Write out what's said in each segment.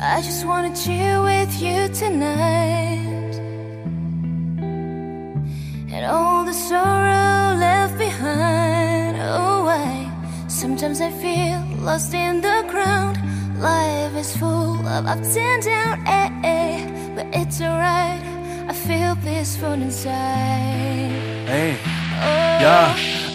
I just wanna chill with you tonight. And all the sorrow left behind. Oh, I sometimes I feel lost in the ground. Life is full of ups and downs, eh, eh, but it's alright. I feel peaceful inside. Hey, Oh, yeah.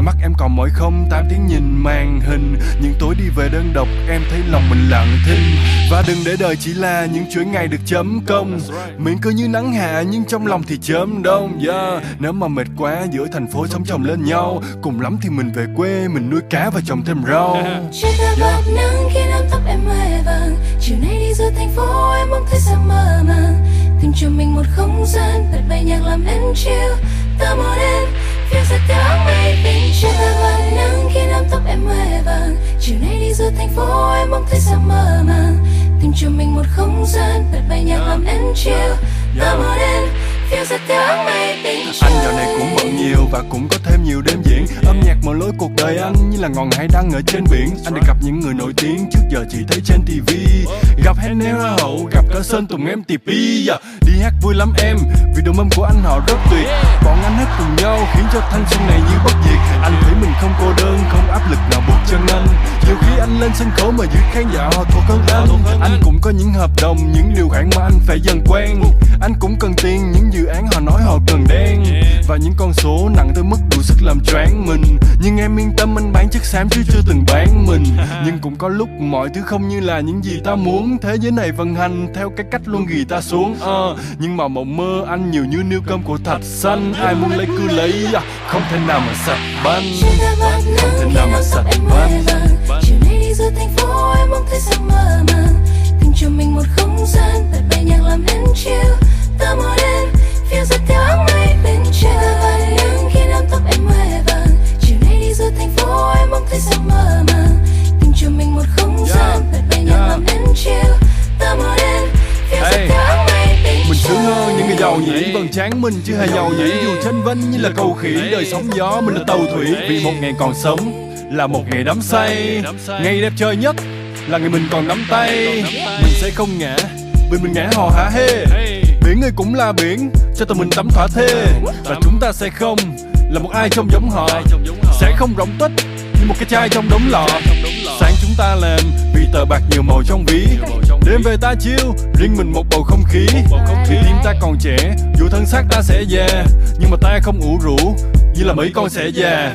Mắt em còn mỏi không? Tám tiếng nhìn màn hình. Những tối đi về đơn độc Em thấy lòng mình lặng thinh. Và đừng để đời chỉ là những chuỗi ngày được chấm công. Miệng cứ như nắng hạ Nhưng trong lòng thì chớm đông. Yeah. Nếu mà mệt quá giữa thành phố sống chồng lên nhau. Cùng lắm thì mình về quê Mình nuôi cá và trồng thêm rau. Bạc nắng khiến áo tóc em hoe vàng. Chiều nay đi giữa thành phố em mong thấy sao mơ màng. Tìm cho mình một không gian bật bay nhạc làm em chill. Ta một em phiêu giật theo áng mây bên Chiếc áo bạc nắng khi nắm tóc em mê vàng. Chiều nay đi giữa thành phố, em mong thấy sao mơ màng. Tìm cho mình một không gian bật bay nhạc làm em chill. Ta một em phiêu giật theo áng mây bên Anh dạo này cũng bận nhiều và cũng có thêm nhiều đêm diễn. Âm nhạc mở lối cuộc đời anh như là ngọn hải đăng ở trên biển. Anh được gặp những người nổi tiếng trước giờ chỉ thấy trên TV Gặp Hennel Hoa hậu, gặp cả Sơn Tùng em TP yeah. Dạ. Đi hát vui lắm em, vì đồng âm của anh họ rất tuyệt. Bọn anh hát cùng nhau khiến cho thanh xuân này như bất diệt. Anh thấy mình không cô đơn, không áp lực nào buộc chân anh. Nhiều khi anh lên sân khấu mà giữ khán giả họ thuộc hơn anh. Anh cũng có những hợp đồng, những điều khoản mà anh phải dần quen. Anh cũng cần tiền, những dự án họ nói họ cần đen. Và những con số nặng tới mức đủ sức làm choáng mình. Nhưng em yên tâm anh bán chất xám chứ chưa từng bán mình. Nhưng cũng có lúc mọi thứ không như là những gì ta muốn. Thế giới này vận hành theo cái cách luôn ghi ta xuống ờ. Nhưng mà mộng mơ anh nhiều như niêu cơm của thạch xanh. Ai muốn lấy cứ lấy à, không thể nào mà sạch banh. Không thể nào mà sạch banh. Chiều nay đi giữa thành phố em mong thấy sao mơ màng. Tìm cho mình một không gian bật bay nhạc làm em chill chán mình chứ hay giàu nhỉ Dù tranh vinh như là cầu khỉ. Đời sóng gió mình là tàu thủy, Vì một ngày còn sống là một ngày đắm say. Ngày đẹp trời nhất là ngày mình còn nắm tay. Mình sẽ không ngã, Vì mình ngã hò hả hê. Biển ơi cũng là biển, Cho tụi mình tắm thỏa thê. Và chúng ta sẽ không là một ai trông giống họ. Sẽ không rỗng tích như một cái chai trong đống lọ ta làm. Vì tờ bạc nhiều màu trong ví. Đêm về ta chiêu riêng mình một bầu không khí. Vì tim ta còn trẻ dù thân xác ta sẽ già Nhưng mà ta không ủ rũ như là mấy con sẽ già.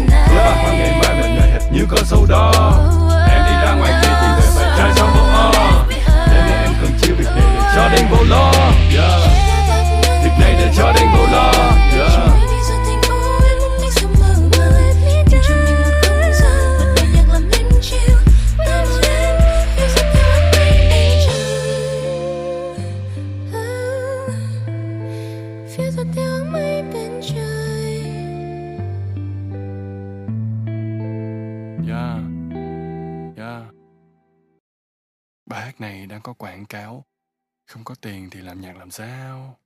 Phiêu giật theo mây bên trời Yeah. Yeah. Bài hát này đang có quảng cáo Không có tiền thì làm nhạc làm sao